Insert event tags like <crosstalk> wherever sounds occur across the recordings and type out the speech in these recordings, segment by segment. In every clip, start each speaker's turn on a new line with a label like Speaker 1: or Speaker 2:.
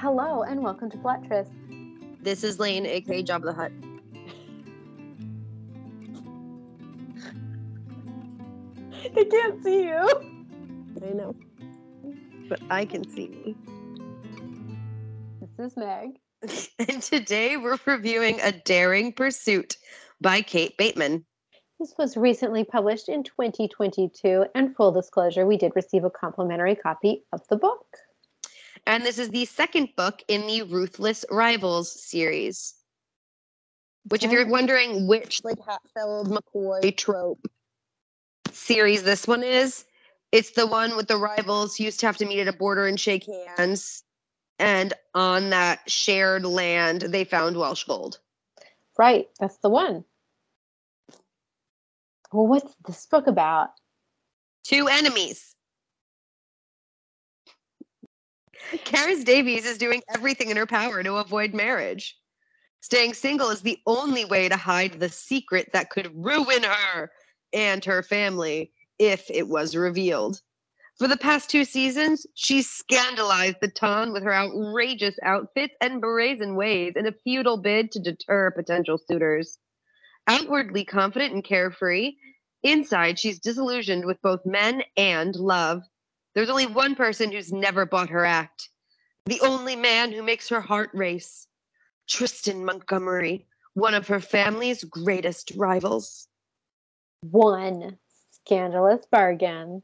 Speaker 1: Hello and welcome to Plottrists.
Speaker 2: This is Lane, aka Jabba the Hutt. <laughs>
Speaker 1: I can't see you.
Speaker 2: I know. But I can see me.
Speaker 1: This is Meg. <laughs>
Speaker 2: and today we're reviewing A Daring Pursuit by Kate Bateman.
Speaker 1: This was recently published in 2022, and full disclosure, we did receive a complimentary copy of the book.
Speaker 2: And this is the second book in the Ruthless Rivals series. Which, if you're wondering which like Hatfield McCoy trope series this one is, it's the one with the rivals who used to have to meet at a border and shake hands. And on that shared land, they found Welsh gold.
Speaker 1: Right, that's the one. Well, what's this book about?
Speaker 2: Two enemies. Karis Davies is doing everything in her power to avoid marriage. Staying single is the only way to hide the secret that could ruin her and her family if it was revealed. For the past two seasons, she's scandalized the town with her outrageous outfits and brazen ways in a futile bid to deter potential suitors. Outwardly confident and carefree, inside she's disillusioned with both men and love. There's only one person who's never bought her act. The only man who makes her heart race. Tristan Montgomery, one of her family's greatest rivals.
Speaker 1: One scandalous bargain.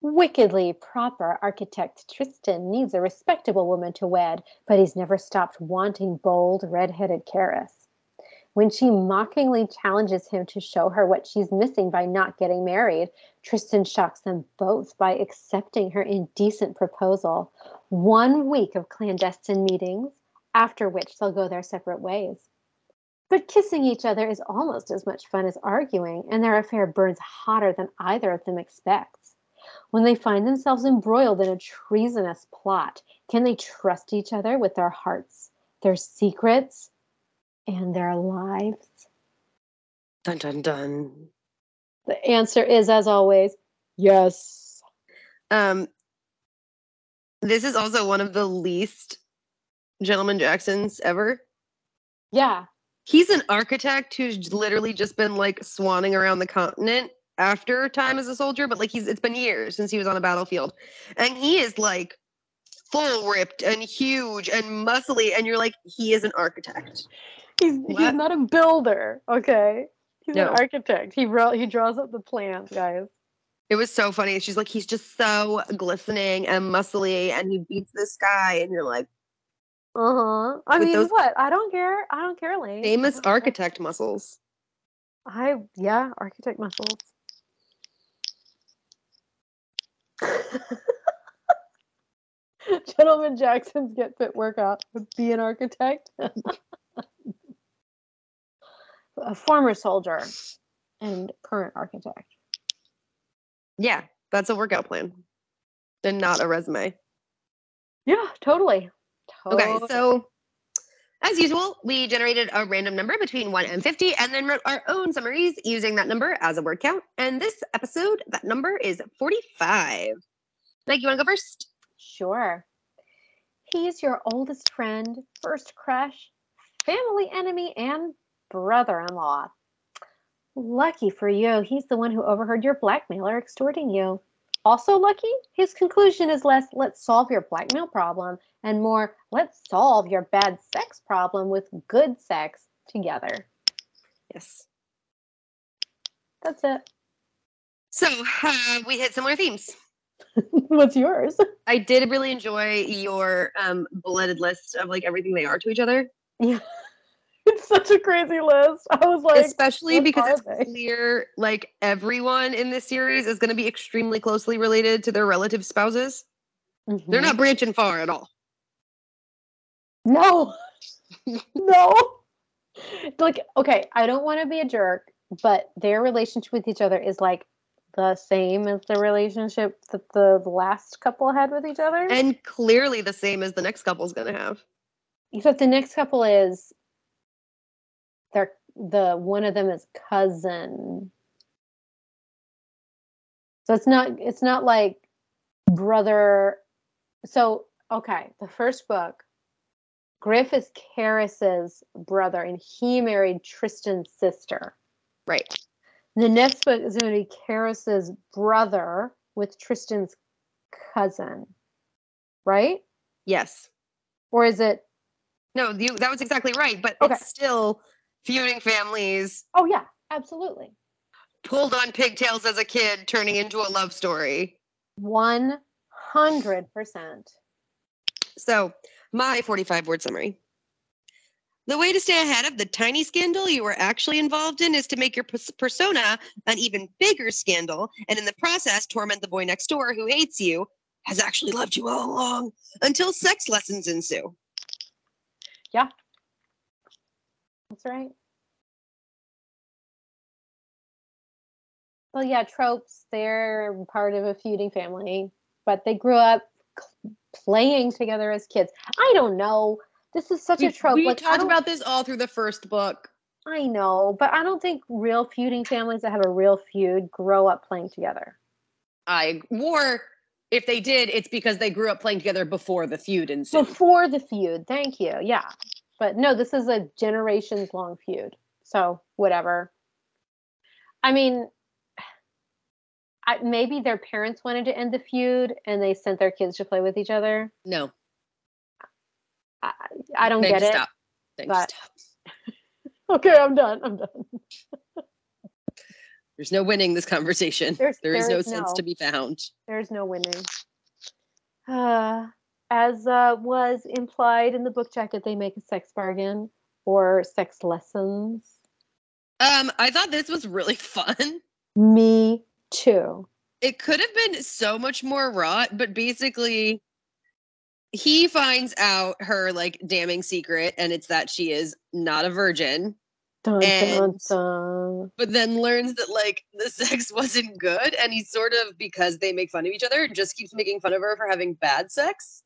Speaker 1: Wickedly proper architect Tristan needs a respectable woman to wed, but he's never stopped wanting bold, red-headed Karis. When she mockingly challenges him to show her what she's missing by not getting married, Tristan shocks them both by accepting her indecent proposal. One week of clandestine meetings, after which they'll go their separate ways. But kissing each other is almost as much fun as arguing, and their affair burns hotter than either of them expects. When they find themselves embroiled in a treasonous plot, can they trust each other with their hearts, their secrets, and their lives?
Speaker 2: Dun dun dun.
Speaker 1: The answer is, as always, yes.
Speaker 2: Um, this is also one of the least Gentleman Jacksons ever.
Speaker 1: Yeah.
Speaker 2: He's an architect who's literally just been like swanning around the continent after time as a soldier, but like he's it's been years since he was on a battlefield. And he is like full ripped and huge and muscly, and you're like, he is an architect.
Speaker 1: He's he's not a builder, okay? He's
Speaker 2: No.
Speaker 1: an architect. He wrote he draws up the plans, guys.
Speaker 2: It was so funny. She's like, he's just so glistening and muscly, and he beats the sky, and you're like,
Speaker 1: Uh-huh. I mean,
Speaker 2: those-
Speaker 1: what? I don't care. I don't care, Lane.
Speaker 2: Famous
Speaker 1: don't care.
Speaker 2: architect muscles.
Speaker 1: I yeah, architect muscles. <laughs> Gentleman Jackson's get fit workout would be an architect. <laughs> a former soldier and current architect.
Speaker 2: Yeah, that's a workout plan, and not a resume.
Speaker 1: Yeah, totally.
Speaker 2: Okay, so as usual, we generated a random number between 1 and 50 and then wrote our own summaries using that number as a word count. And this episode, that number is 45. Meg, you want to go first?
Speaker 1: Sure. He's your oldest friend, first crush, family enemy, and brother in law. Lucky for you, he's the one who overheard your blackmailer extorting you. Also lucky, his conclusion is less let's solve your blackmail problem and more let's solve your bad sex problem with good sex together.
Speaker 2: Yes.
Speaker 1: That's it.
Speaker 2: So uh, we hit similar themes. <laughs>
Speaker 1: What's yours?
Speaker 2: I did really enjoy your um, bulleted list of like everything they are to each other,
Speaker 1: Yeah. It's <laughs> such a crazy list. I was like,
Speaker 2: especially because it's clear like everyone in this series is going to be extremely closely related to their relative spouses. They're
Speaker 1: Mhm.
Speaker 2: not branching far at all.
Speaker 1: No. <laughs> no. Like, okay, I don't want to be a jerk, but their relationship with each other is like the same as the relationship that the last couple had with each other.
Speaker 2: and clearly the same as the next couple's gonna have.
Speaker 1: Except the next couple is they're the one of them is cousin. So it's not it's not like brother so okay, the first book Griff is Karis's brother, and he married Tristan's sister.
Speaker 3: Right.
Speaker 1: The next book is going to be Karis's brother with Tristan's cousin, right?
Speaker 3: Yes.
Speaker 1: Or is it?
Speaker 3: No, you that was exactly right, but
Speaker 1: Okay.
Speaker 3: it's still feuding families
Speaker 1: Oh yeah, absolutely.
Speaker 3: pulled on pigtails as a kid turning into a love story.
Speaker 1: One hundred percent.
Speaker 3: So, my 45 word summary. The way to stay ahead of the tiny scandal you were actually involved in is to make your pers- persona an even bigger scandal, and in the process, torment the boy next door who hates you, has actually loved you all along, until sex lessons ensue.
Speaker 1: That's right. Well, yeah, tropes. They're part of a feuding family, but they grew up playing together as kids. I don't know. This is such a trope.
Speaker 2: we
Speaker 1: like,
Speaker 2: talked about this all through the first book.
Speaker 1: I know, but I don't think real feuding families that have a real feud grow up playing together.
Speaker 2: I or if they did, it's because they grew up playing together before the feud ensued.
Speaker 1: Before the feud, thank you. Yeah. But no, this is a generations long feud. So, whatever. I mean, I, maybe their parents wanted to end the feud and they sent their kids to play with each other.
Speaker 2: no,
Speaker 1: I, I don't
Speaker 2: Meg,
Speaker 1: get it.
Speaker 2: Stop. Meg,
Speaker 1: but-
Speaker 2: stop. <laughs>
Speaker 1: Okay, I'm done. I'm done. <laughs>
Speaker 2: There's no winning this conversation.
Speaker 1: There's-
Speaker 2: there is
Speaker 1: there
Speaker 2: no sense to be found.
Speaker 1: There's no winning. <sighs> Uh, as uh, was implied in the book jacket, they make a sex bargain or sex lessons.
Speaker 2: Um, I thought this was really <laughs> fun.
Speaker 1: Me too.
Speaker 2: It could have been so much more wrought, but basically he finds out her like damning secret and it's that she is not a virgin,
Speaker 1: Dun, dun,
Speaker 2: And-
Speaker 1: dun.
Speaker 2: but then learns that like the <laughs> sex wasn't good and he sort of because they make fun of each other just keeps making fun of her for having bad sex.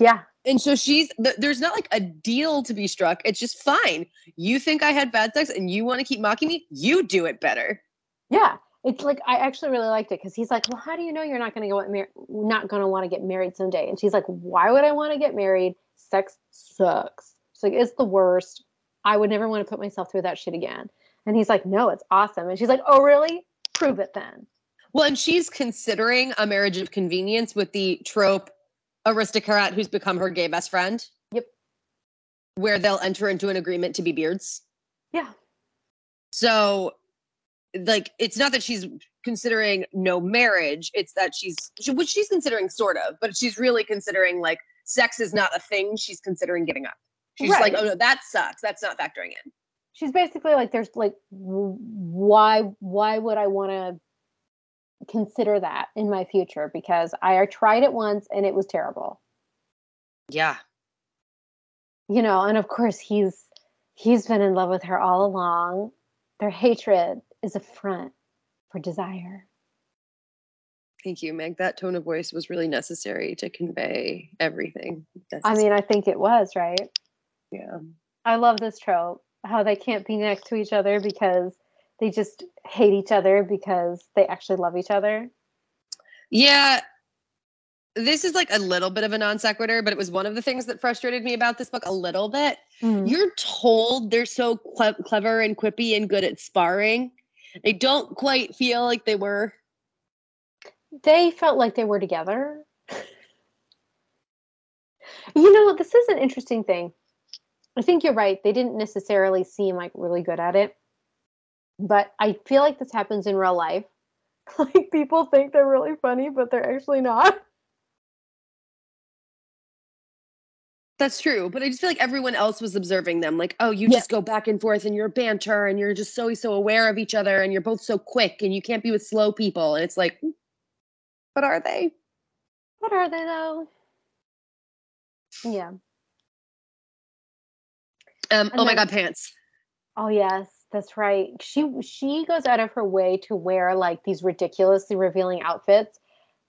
Speaker 1: Yeah,
Speaker 2: And so she's there's not like a deal to be struck. It's just fine. You think I had bad sex and you want to keep mocking me? You do it better.
Speaker 1: yeah. It's like I actually really liked it because he's like, "Well, how do you know you're not going to go mar- not going to want to get married someday?" And she's like, "Why would I want to get married? Sex sucks. It's like it's the worst. I would never want to put myself through that shit again." And he's like, "No, it's awesome." And she's like, "Oh, really? Prove it then."
Speaker 2: Well, and she's considering a marriage of convenience with the trope aristocrat who's become her gay best friend.
Speaker 1: Yep.
Speaker 2: Where they'll enter into an agreement to be beards.
Speaker 1: Yeah.
Speaker 2: So, like, it's not that she's considering no marriage, it's that she's, she, which she's considering sort of, but she's really considering like sex is not a thing she's considering giving up. She's just like, oh no, that sucks. That's not factoring in.
Speaker 1: she's basically like there's like why why would i want to consider that in my future because i tried it once and it was terrible
Speaker 2: Yeah.
Speaker 1: you know and of course he's he's been in love with her all along their hatred is a front for desire
Speaker 2: Thank you, Meg. That tone of voice was really necessary to convey everything.
Speaker 1: i mean i think it was right
Speaker 2: yeah.
Speaker 1: i love this trope how they can't be next to each other because they just hate each other because they actually love each other
Speaker 2: Yeah. This is like a little bit of a non sequitur, but it was one of the things that frustrated me about this book a little bit. Mm-hmm. You're told they're so cle- clever and quippy and good at sparring. They don't quite feel like they were.
Speaker 1: they felt like they were together. you know, this is an interesting thing. I think you're right. They didn't necessarily seem like really good at it. But I feel like this happens in real life. <laughs> like people think they're really funny, but they're actually not. <laughs>
Speaker 2: That's true, but I just feel like everyone else was observing them. Like, oh, you
Speaker 1: Yeah.
Speaker 2: just go back and forth and you're banter and you're just so so aware of each other and you're both so quick and you can't be with slow people. And it's like, "Hmm, but are they?
Speaker 1: What are they though? Yeah.
Speaker 2: Um,
Speaker 1: And
Speaker 2: oh my god, pants.
Speaker 1: Oh yes, that's right. She she goes out of her way to wear like these ridiculously revealing outfits,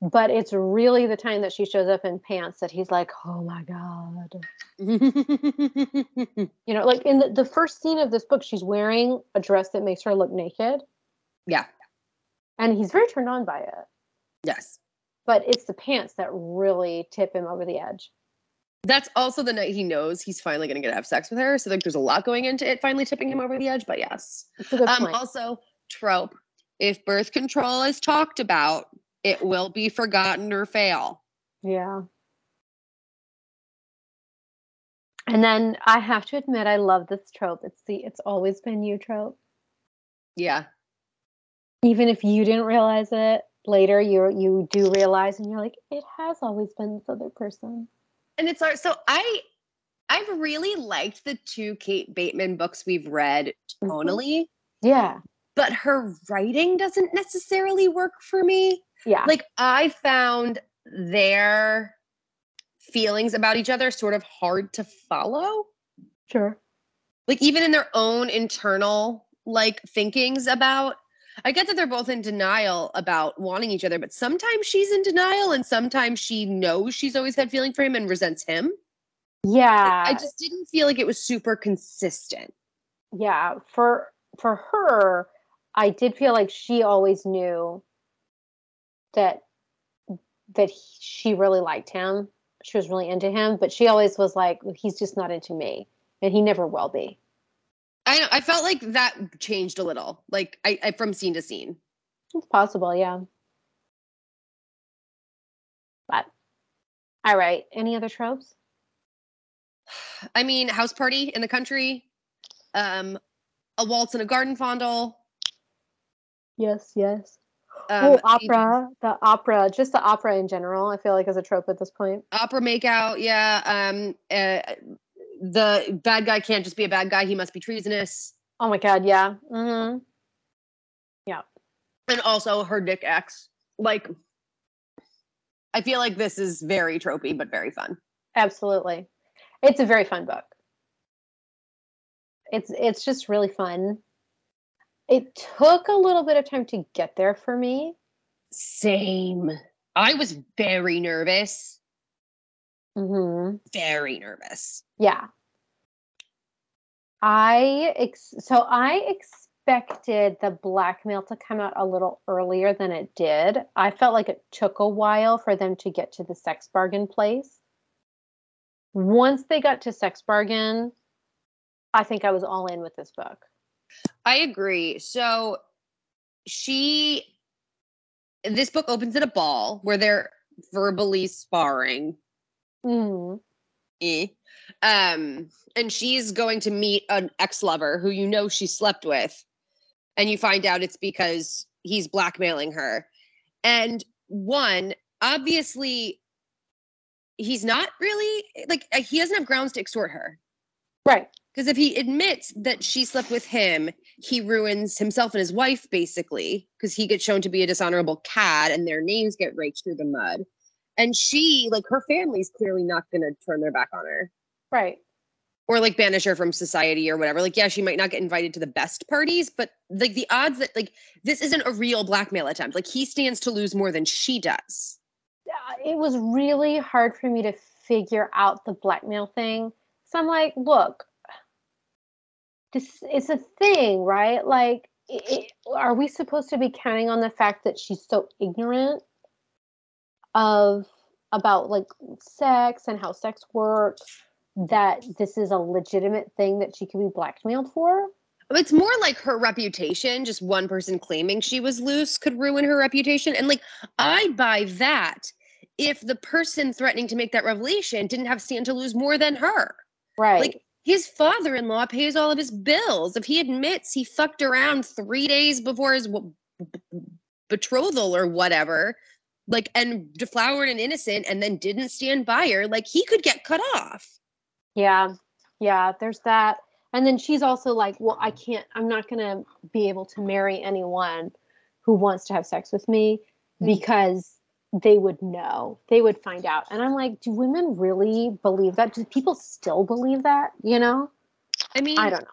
Speaker 1: but it's really the time that she shows up in pants that he's like, "Oh my god." <laughs> You know, like in the, the first scene of this book, she's wearing a dress that makes her look naked,
Speaker 2: yeah.
Speaker 1: and he's very turned on by it.
Speaker 2: Yes.
Speaker 1: But it's the pants that really tip him over the edge.
Speaker 2: That's also the night he knows he's finally going to get to have sex with her. So like, there's a lot going into it, finally tipping him over the edge. But yes,
Speaker 1: It's a good
Speaker 2: um, also trope. If birth control is talked about, it will be forgotten or fail.
Speaker 1: Yeah. And then I have to admit, I love this trope. It's the "it's always been you" trope.
Speaker 2: Yeah,
Speaker 1: Even if you didn't realize it later, you you do realize, and you're like, it has always been this other person.
Speaker 2: And it's our so I I've really liked the two Kate Bateman books we've read
Speaker 1: Mhm.
Speaker 2: tonally,
Speaker 1: Yeah,
Speaker 2: but her writing doesn't necessarily work for me.
Speaker 1: yeah,
Speaker 2: Like I found their feelings about each other sort of hard to follow.
Speaker 1: sure.
Speaker 2: Like even in their own internal like thinkings about I get that they're both in denial about wanting each other, but sometimes she's in denial and sometimes she knows she's always had feeling for him and resents him.
Speaker 1: Yeah,
Speaker 2: I just didn't feel like it was super consistent.
Speaker 1: yeah. For for her, I did feel like she always knew that that he- she really liked him. She was really into him, but she always was like, he's just not into me, and he never will be.
Speaker 2: I know I felt like that changed a little, like I, I from scene to scene.
Speaker 1: It's possible, yeah. But all right. Any other tropes?
Speaker 2: I mean, house party in the country, um, a waltz in a garden fondle.
Speaker 1: Yes, yes.
Speaker 2: Um,
Speaker 1: oh, opera. The opera, just the opera in general, I feel like is a trope at this point.
Speaker 2: opera makeout yeah um uh, the bad guy can't just be a bad guy he must be treasonous
Speaker 1: Oh my god, yeah. hmm Yeah.
Speaker 2: and also her dick ex like i feel like this is very tropey but very fun
Speaker 1: Absolutely. It's a very fun book. It's it's just really fun. It took a little bit of time to get there for me.
Speaker 2: same i was very nervous
Speaker 1: hmm
Speaker 2: very nervous
Speaker 1: Yeah. I ex- so I expected the blackmail to come out a little earlier than it did. I felt like it took a while for them to get to the sex bargain place. Once they got to sex bargain, I think I was all in with this book.
Speaker 2: i agree so she this book opens at a ball where they're verbally sparring
Speaker 1: Mm.
Speaker 2: Eh. Um, and she's going to meet an ex-lover who you know she slept with, and you find out it's because he's blackmailing her. And one, obviously, he's not really like uh, he doesn't have grounds to extort her.
Speaker 1: Right.
Speaker 2: Because if he admits that she slept with him, he ruins himself and his wife basically, because he gets shown to be a dishonorable cad and their names get raked through the mud. And she, like, her family's clearly not going to turn their back on her
Speaker 1: Right.
Speaker 2: or like banish her from society or whatever. Like, yeah, she might not get invited to the best parties, but like the odds that, like, this isn't a real blackmail attempt. Like, he stands to lose more than she does.
Speaker 1: It was really hard for me to figure out the blackmail thing. So I'm like, look, this is a thing, right? Like, i i are we supposed to be counting on the fact that she's so ignorant of about like sex and how sex works that this is a legitimate thing that she could be blackmailed for?
Speaker 2: It's more like her reputation, just one person claiming she was loose could ruin her reputation. And like, I buy that if the person threatening to make that revelation didn't have stand to lose more than her.
Speaker 1: Right.
Speaker 2: Like, his father in law pays all of his bills. If he admits he fucked around three days before his w- betrothal or whatever, like, and deflowered and innocent and then didn't stand by her, like, he could get cut off.
Speaker 1: Yeah. Yeah, there's that. And then she's also like, well, I can't, I'm not going to be able to marry anyone who wants to have sex with me
Speaker 2: Mm.
Speaker 1: because they would know, they would find out. And I'm like, do women really believe that? Do people still believe that? You know?
Speaker 2: I mean,
Speaker 1: I don't know.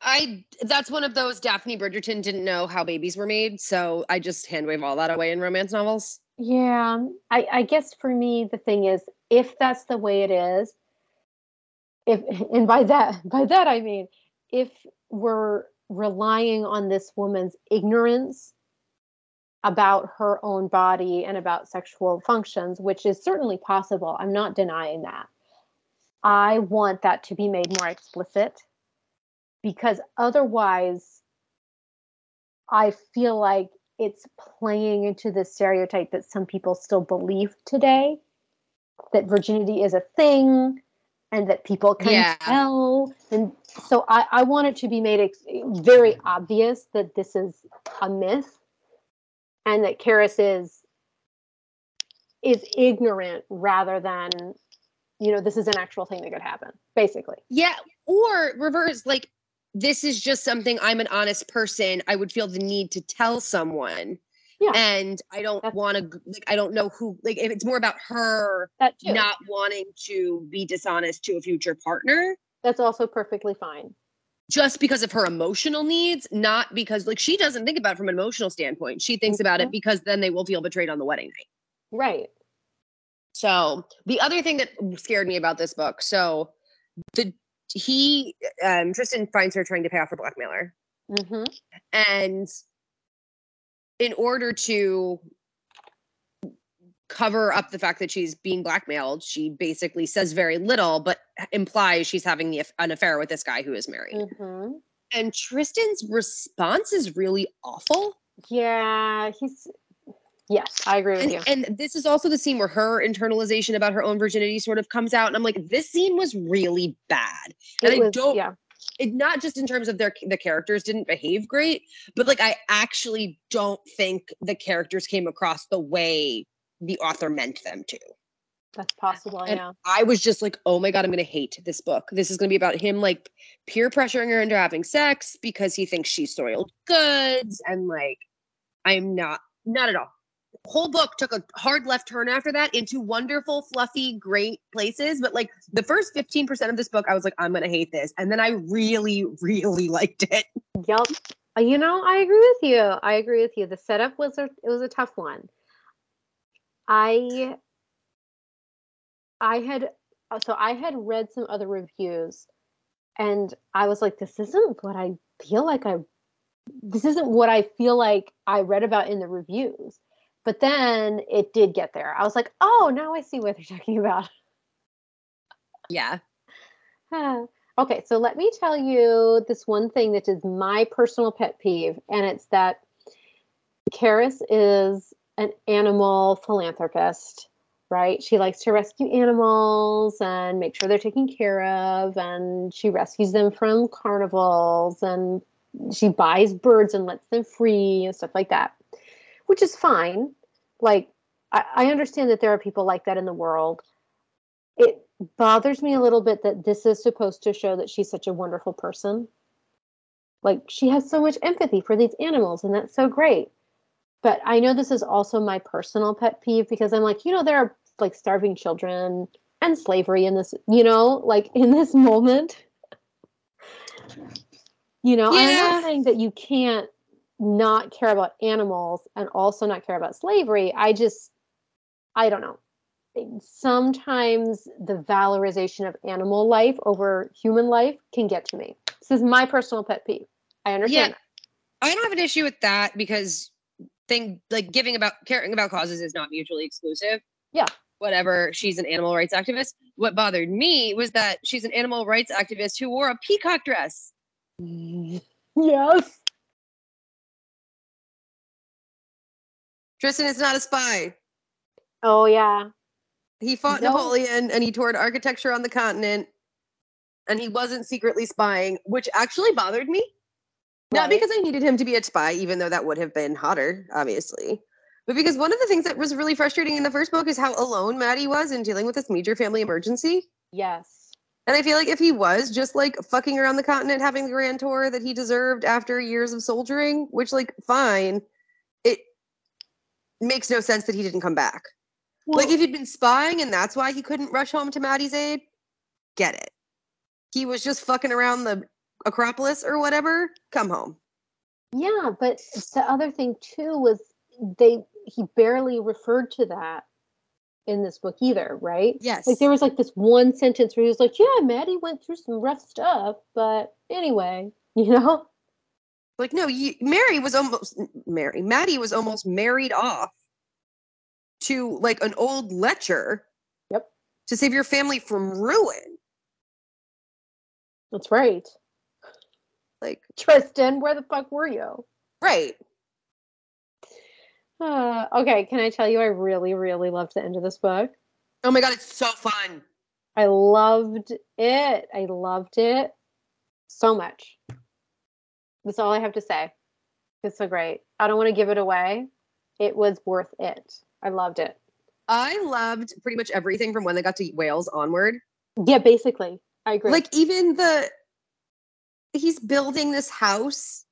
Speaker 2: I that's one of those Daphne Bridgerton didn't know how babies were made, so I just hand wave all that away in romance novels.
Speaker 1: Yeah. Um, I, I guess for me, the thing is, if that's the way it is, if, <laughs> and by that, by that, I mean, if we're relying on this woman's ignorance about her own body and about sexual functions, which is certainly possible. I'm not denying that. I want that to be made more explicit because otherwise, I feel like it's playing into the stereotype that some people still believe today that virginity is a thing and that people can
Speaker 2: Yeah.
Speaker 1: tell. And so I, I want it to be made ex- very obvious that this is a myth and that Karis is is ignorant rather than you know this is an actual thing that could happen basically
Speaker 2: Yeah, or reverse, like this is just something I'm an honest person. I would feel the need to tell someone.
Speaker 1: Yeah.
Speaker 2: And I don't want to like I don't know who like if it's more about her not wanting to be dishonest to a future partner
Speaker 1: that's also perfectly fine
Speaker 2: just because of her emotional needs, not because like she doesn't think about it from an emotional standpoint. She thinks about it
Speaker 1: Mhm.
Speaker 2: because then they will feel betrayed on the wedding night.
Speaker 1: right
Speaker 2: So the other thing that scared me about this book, so the he um Tristan finds her trying to pay off her blackmailer.
Speaker 1: hmm
Speaker 2: And in order to cover up the fact that she's being blackmailed, she basically says very little, but implies she's having the, an affair with this guy who is married.
Speaker 1: hmm
Speaker 2: And Tristan's response is really awful.
Speaker 1: yeah he's yes i agree with
Speaker 2: And,
Speaker 1: you
Speaker 2: and this is also the scene where her internalization about her own virginity sort of comes out. And I'm like, this scene was really bad. And
Speaker 1: It
Speaker 2: I
Speaker 1: was-
Speaker 2: don't
Speaker 1: yeah
Speaker 2: it not just in terms of their the characters didn't behave great, but like I actually don't think the characters came across the way the author meant them to.
Speaker 1: that's possible
Speaker 2: And
Speaker 1: yeah
Speaker 2: I was just like, oh my god, I'm gonna hate this book. This is gonna be about him like peer pressuring her into having sex because he thinks she's soiled goods, and like I'm not, not at all. Whole book took a hard left turn after that into wonderful, fluffy, great places. But like the first 15% of this book, I was like, I'm gonna hate this. And then I really, really <laughs> liked it.
Speaker 1: Yep. Uh, You know, I agree with you. I agree with you. The setup was a it was a tough one. I I had uh, so I had read some other reviews and I was like this isn't what I feel like I this isn't what I feel like I read about in the reviews. But then it did get there. I was like, "Oh, now I see what they're <laughs> talking about."
Speaker 2: Yeah. <sighs>
Speaker 1: Okay, so let me tell you this one thing that is my personal pet peeve, and it's that Karis is an animal philanthropist, right? She likes to rescue animals and make sure they're taken care of, and she rescues them from carnivals, and she buys birds and lets them free and stuff like that, which is fine. Like, I, I understand that there are people like that in the world. It bothers me a little bit that this is supposed to show that she's such a wonderful person. Like she has so much empathy for these animals, and that's so great. But I know this is also my personal pet peeve because I'm like, you know, there are like starving children and slavery in this, you know, like in this <laughs> moment. You know, and I'm not saying that you can't not care about animals and also not care about slavery. I just, I don't know sometimes the valorization of animal life over human life can get to me. This is my personal pet peeve. I understand.
Speaker 2: Yeah, I don't have an issue with that because thing like giving about caring about causes is not mutually exclusive.
Speaker 1: Yeah.
Speaker 2: Whatever. She's an animal rights activist. What bothered me was that she's an animal rights activist who wore a peacock dress. <laughs>
Speaker 1: Yes.
Speaker 4: Tristan is not a spy.
Speaker 1: Oh yeah.
Speaker 4: He fought
Speaker 1: No.
Speaker 4: Napoleon and he toured architecture on the continent. And he wasn't secretly spying, which actually bothered me. Not because I needed him to be a spy, even though that would have been hotter, obviously. But because one of the things that was really frustrating in the first book is how alone Maddie was in dealing with this major family emergency.
Speaker 1: Yes.
Speaker 4: And I feel like if he was just like fucking around the continent, having the grand tour that he deserved after years of soldiering, which, like, fine, makes no sense that he didn't come back. like, if he'd been spying and that's why he couldn't rush home to Maddie's aid, get it. He was just fucking around the Acropolis or whatever, come home.
Speaker 1: Yeah, but the other thing too was they he barely referred to that in this book either, right?
Speaker 4: Yes.
Speaker 1: Like there was like this one sentence where he was like, "Yeah, Maddie went through some rough stuff, but anyway, <laughs> you know."
Speaker 4: Like, no, you, Mary was almost Mary. Maddie was almost married off to like an old lecher.
Speaker 1: Yep.
Speaker 4: To save your family from ruin.
Speaker 1: That's right.
Speaker 2: Like,
Speaker 1: Tristan, where the fuck were you?
Speaker 2: right.
Speaker 1: Uh, okay, can I tell you I really, really loved the end of this book?
Speaker 2: Oh my god, it's so fun.
Speaker 1: I loved it. I loved it so much. That's all I have to say. It's so great. I don't want to give it away. It was worth it. I loved it.
Speaker 2: I loved pretty much everything from when they got to Wales onward.
Speaker 1: Yeah, basically. I agree.
Speaker 2: Like even the he's building this house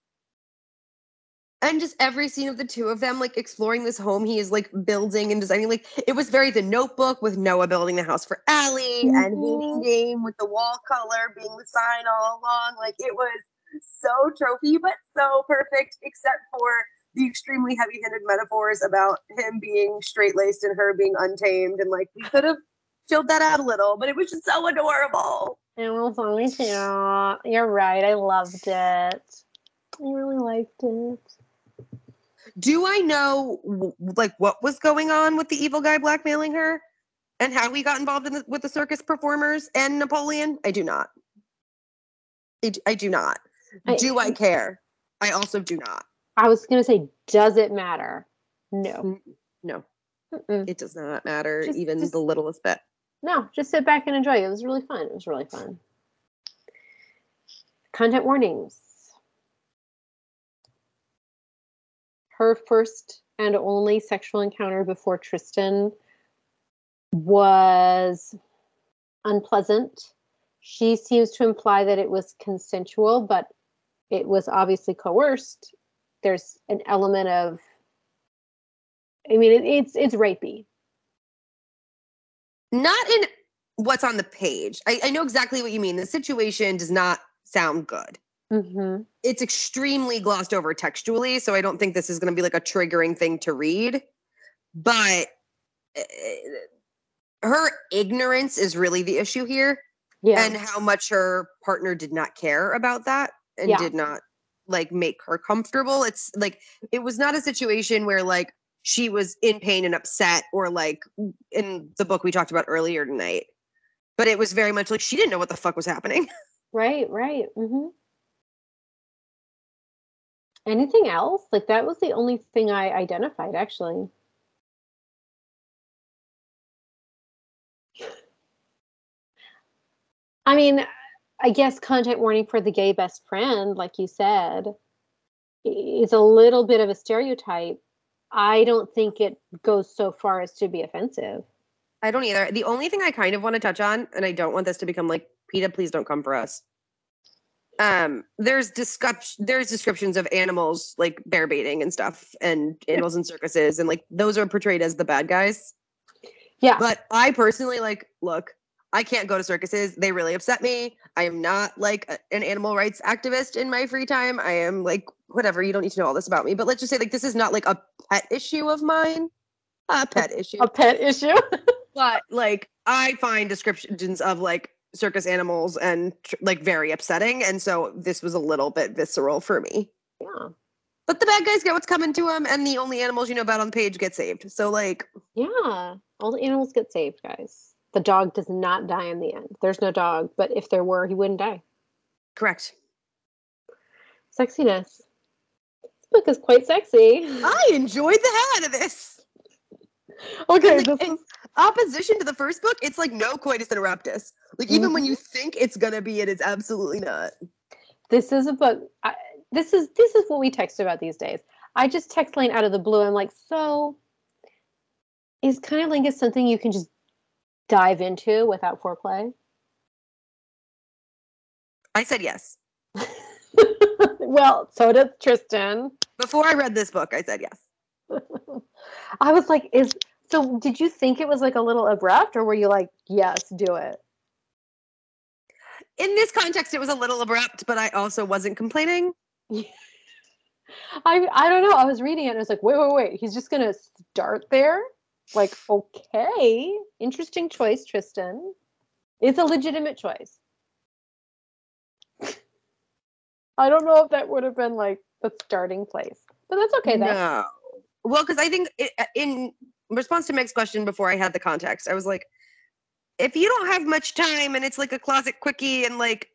Speaker 2: and just every scene of the two of them like exploring this home he is like building and designing like it was very the notebook with noah building the house for Allie and hating
Speaker 1: Mhm.
Speaker 2: game with the wall color being the sign all along like it was so trophy but so perfect except for the extremely heavy-handed metaphors about him being straight-laced and her being untamed and like we could have filled that out a little but it was just so adorable
Speaker 1: it was only cute. You're right. I loved it. I really liked it.
Speaker 2: do I know like what was going on with the evil guy blackmailing her and how we got involved in the, with the circus performers and Napoleon? I do not. I do not.
Speaker 1: I-
Speaker 2: do I care? I also do not.
Speaker 1: I was gonna say, does it matter? No.
Speaker 2: No,
Speaker 1: Mm-mm.
Speaker 2: it does not matter
Speaker 1: Just-
Speaker 2: even
Speaker 1: just-
Speaker 2: the littlest bit.
Speaker 1: No, just sit back and enjoy. It was really fun. It was really fun. Content warnings. Her first and only sexual encounter before Tristan was unpleasant. She seems to imply that it was consensual, but it was obviously coerced. There's an element of, I mean, it, it's it's rapey.
Speaker 2: Not in what's on the page. I, I know exactly what you mean. The situation does not sound good.
Speaker 1: Mm-hmm.
Speaker 2: it's extremely glossed over textually so i don't think this is going to be like a triggering thing to read but uh, her ignorance is really the issue here
Speaker 1: Yeah.
Speaker 2: and how much her partner did not care about that and
Speaker 1: Yeah.
Speaker 2: did not like make her comfortable it's like it was not a situation where like she was in pain and upset or like in the book we talked about earlier tonight but it was very much like she didn't know what the fuck was happening <laughs>
Speaker 1: Right, right. hmm Anything else? Like that was the only thing I identified actually. I mean, I guess content warning for the gay best friend, like you said, is a little bit of a stereotype. I don't think it goes so far as to be offensive.
Speaker 2: I don't either. The only thing I kind of want to touch on, and I don't want this to become like PETA, please don't come for us. Um, there's discuss there's descriptions of animals like bear baiting and stuff, and animals in circuses, and like those are portrayed as the bad guys.
Speaker 1: Yeah.
Speaker 2: But I personally like look. I can't go to circuses. They really upset me. I am not like a- an animal rights activist in my free time. I am like whatever. You don't need to know all this about me. But let's just say like this is not like a pet issue of mine. A pet issue
Speaker 1: a pet issue. <laughs>
Speaker 2: but like I find descriptions of like circus animals and tr- like very upsetting, and so this was a little bit visceral for me.
Speaker 1: yeah.
Speaker 2: But the bad guys get what's coming to them, and the only animals you know about on the page get saved. So like,
Speaker 1: Yeah, all the animals get saved, guys. The dog does not die in the end. There's no dog, but if there were, he wouldn't die.
Speaker 2: correct.
Speaker 1: Sexiness. This book is quite sexy. <laughs>
Speaker 2: I enjoyed the hell out of this. <laughs>
Speaker 1: Okay,
Speaker 2: like,
Speaker 1: this
Speaker 2: in
Speaker 1: is
Speaker 2: opposition to the first book, it's like no coitus interruptus. Like even when you mm-hmm. think it's gonna be, it is absolutely not.
Speaker 1: this is a book. I, this is this is what we text about these days. I just text Lane out of the blue. I'm like, so is kind of like something you can just dive into without foreplay?
Speaker 2: I said yes. <laughs>
Speaker 1: well, so does Tristan.
Speaker 2: Before I read this book, I said yes. <laughs>
Speaker 1: I was like, is so did you think it was like a little abrupt or were you like, yes, do it?
Speaker 2: In this context, it was a little abrupt, but I also wasn't complaining. <laughs>
Speaker 1: I I don't know. I was reading it and I was like, wait, wait, wait. He's just gonna start there? Like, okay. Interesting choice, Tristan. It's a legitimate choice. I don't know if that would have been like the starting place. But that's okay though.
Speaker 2: No. Well, because I think it, uh, in response to Meg's question before I had the context, I was like, if you don't have much time and it's like a closet quickie and like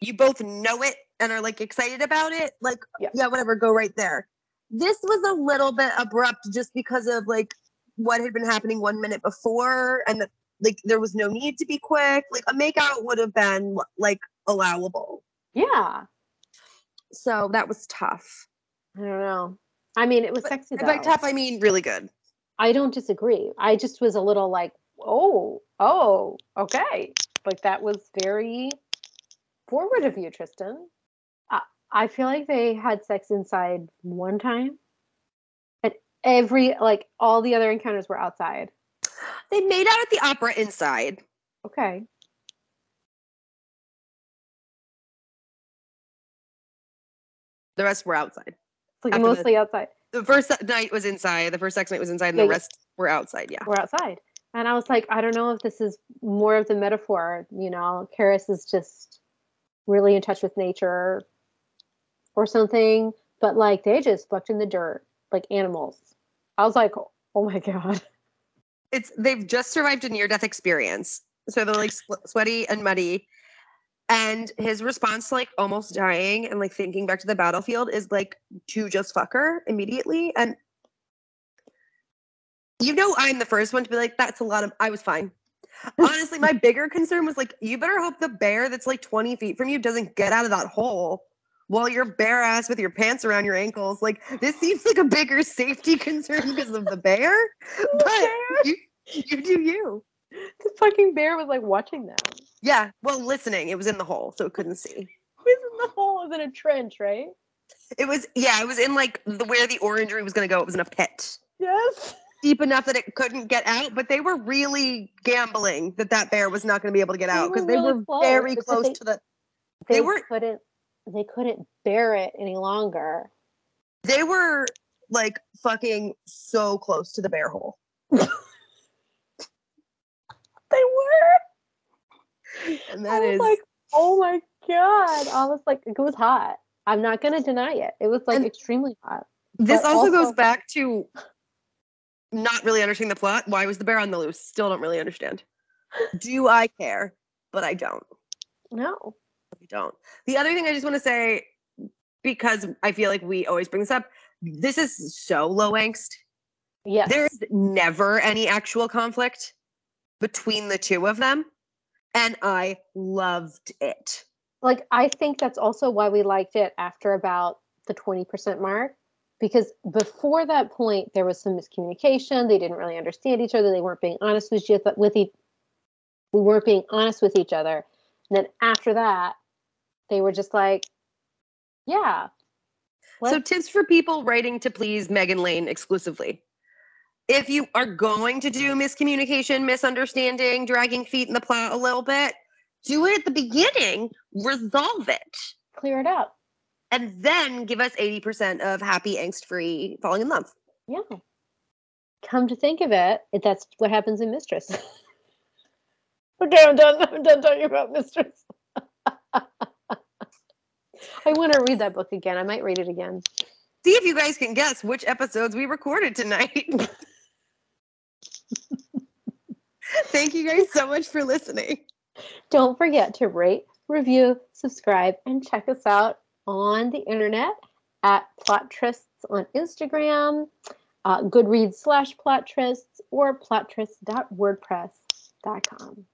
Speaker 2: you both know it and are like excited about it, like
Speaker 1: Yeah.
Speaker 2: yeah, whatever, go right there. This was a little bit abrupt just because of like what had been happening one minute before and that like there was no need to be quick. Like a makeout would have been like allowable.
Speaker 1: Yeah.
Speaker 2: So that was tough.
Speaker 1: I don't know. I mean, it was
Speaker 2: But-
Speaker 1: sexy though.
Speaker 2: by tough, I mean really good.
Speaker 1: I don't disagree. I just was a little like, oh, oh, okay. Like that was very forward of you, Tristan. I, I feel like they had sex inside one time. Every like all the other encounters were outside.
Speaker 2: They made out at the opera inside.
Speaker 1: Okay.
Speaker 2: The rest were outside.
Speaker 1: Like
Speaker 2: After the-
Speaker 1: mostly outside.
Speaker 2: The first night was inside. The first sex night was inside, and the
Speaker 1: Yeah, yeah.
Speaker 2: rest were outside. Yeah.
Speaker 1: We're outside. And I was like, I don't know if this is more of the metaphor, you know, Karis is just really in touch with nature or something. But like they just fucked in the dirt like animals. I was like, oh my God.
Speaker 2: It's they've just survived a near death experience, so they're like sweaty and muddy. And his response to like almost dying and like thinking back to the battlefield is like to just fuck her immediately. And you know, I'm the first one to be like, that's a lot of. I was fine. <laughs> Honestly, my bigger concern was like, you better hope the bear that's like 20 feet from you doesn't get out of that hole while you're bare ass with your pants around your ankles. Like, this seems like a bigger safety <laughs> concern because of the bear. <laughs> But you, you do you.
Speaker 1: The fucking bear was like watching them.
Speaker 2: Yeah. Well, listening. It was in the hole, so it couldn't see.
Speaker 1: it was in the hole? It was in a trench, right?
Speaker 2: It was yeah. It was in like the where the orangery was gonna go. It was in a pit
Speaker 1: Yes.
Speaker 2: deep enough that it couldn't get out. But they were really gambling that that bear was not gonna be able to get out because
Speaker 1: were
Speaker 2: they
Speaker 1: really
Speaker 2: were
Speaker 1: close,
Speaker 2: very close
Speaker 1: they-
Speaker 2: to the.
Speaker 1: They,
Speaker 2: They were-
Speaker 1: couldn't they couldn't bear it any longer.
Speaker 2: They were like fucking so close to the bear hole. <laughs>
Speaker 1: They were.
Speaker 2: And
Speaker 1: I
Speaker 2: that
Speaker 1: was like, oh my god. I was like, it was hot. I'm not gonna deny it. It was like
Speaker 2: And-
Speaker 1: extremely hot.
Speaker 2: this
Speaker 1: but
Speaker 2: also, goes back to not really understanding the plot. Why was the bear on the loose? Still don't really understand. <laughs> Do I care? But I don't.
Speaker 1: No.
Speaker 2: Don't. The other thing I just want to say, because I feel like we always bring this up, this is so low angst.
Speaker 1: Yeah.
Speaker 2: There's never any actual conflict between the two of them. And I loved it.
Speaker 1: like I think that's also why we liked it after about the 20% mark. Because before that point, there was some miscommunication. They didn't really understand each other. They weren't being honest with each with each. We weren't being honest with each other. And then after that, they were just like, "Yeah."
Speaker 2: So, tips for people writing to please Meg and Lane exclusively. If you are going to do miscommunication, misunderstanding, dragging feet in the plot a little bit, do it at the beginning, resolve it,
Speaker 1: clear it up.
Speaker 2: and then give us 80% of happy, angst free falling in love.
Speaker 1: Yeah. Come to think of it, it- that's what happens in Mistress. <laughs> <laughs> okay, I'm done. I'm done talking about Mistress. <laughs> I want to read that book again. I might read it again.
Speaker 2: See if you guys can guess which episodes we recorded tonight. <laughs> Thank you guys so much for listening.
Speaker 1: Don't forget to rate, review, subscribe, and check us out on the internet at Plottrists on Instagram, uh, Goodreads slash Plottrists, or plottris.wordpress.com.